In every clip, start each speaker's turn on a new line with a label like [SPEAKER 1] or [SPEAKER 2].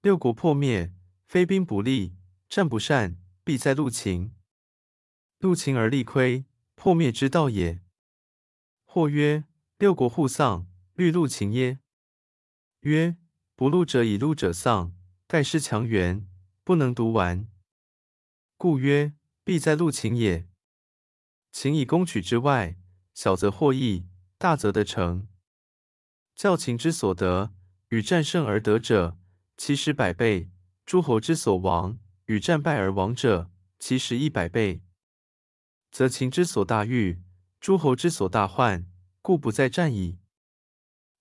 [SPEAKER 1] 六国破灭，非兵不利，战不善，必在陆秦。陆秦而力亏，破灭之道也。或曰：六国互丧，虑陆秦耶？曰：不陆者以陆者丧，盖失强援，不能独完。故曰：必在陆秦也。秦以攻取之外，小则获益，大则得成。较秦之所得，与战胜而得者，其十百倍；诸侯之所亡，与战败而亡者，其十一百倍。则秦之所大欲，诸侯之所大患，故不再战矣。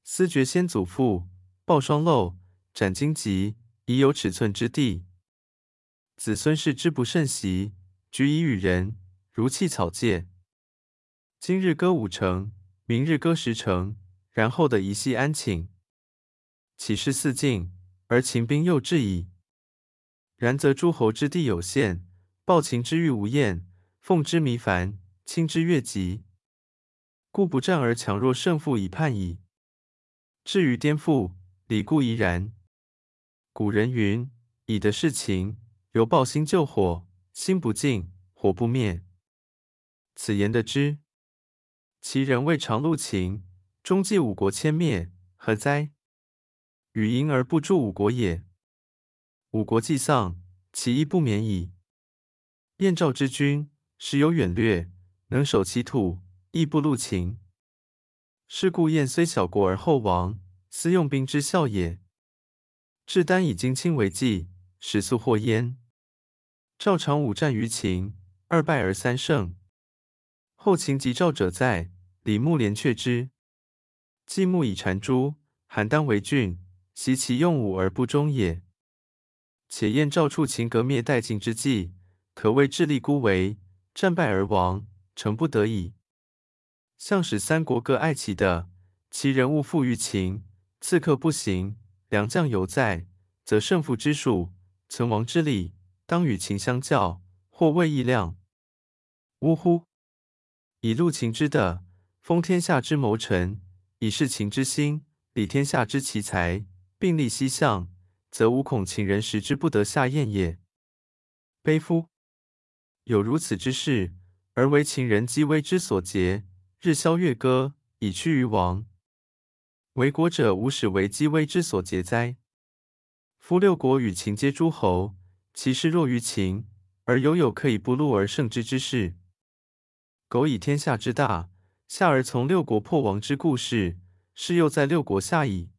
[SPEAKER 1] 斯绝先祖父，抱双漏，斩荆棘，以有尺寸之地。子孙视之不甚袭，举以与人，如弃草芥。今日割五城，明日割十城，然后的一夕安寝。岂是四境，而秦兵又至矣。然则诸侯之地有限，暴秦之欲无厌。奉之弥繁，倾之越急，故不战而强弱胜负已判矣。至于颠覆，理固宜然。古人云：“以德事秦，犹抱薪救火，薪不尽，火不灭。”此言得之。其人未尝戮秦，终继五国迁灭，何哉？与迎而不助五国也。五国既丧，其义不免矣。燕赵之君。时有远略，能守其土，亦不赂秦。是故燕虽小国而后亡，斯用兵之效也。至丹以荆轻为计，始速获燕。赵常五战于秦，二败而三胜。后秦击赵者在，李牧连却之。季牧以缠诸、邯郸为郡，习其用武而不忠也。且燕赵处秦革灭殆尽之际，可谓智力孤微。战败而亡，诚不得已。向使三国各爱其的，其人物富于秦，刺客不行，良将犹在，则胜负之数，存亡之理，当与秦相较，或谓易量。呜呼！以戮秦之德，封天下之谋臣；以事秦之心，理天下之奇才，并立西向，则吾恐秦人食之不得下咽也。悲夫！有如此之事，而为秦人积威之所桀，日消月割，以趋于亡。为国者无始为积威之所桀哉？夫六国与秦皆诸侯，其势弱于秦，而犹有可以不戮而胜之之势。苟以天下之大，下而从六国破亡之故事，是又在六国下矣。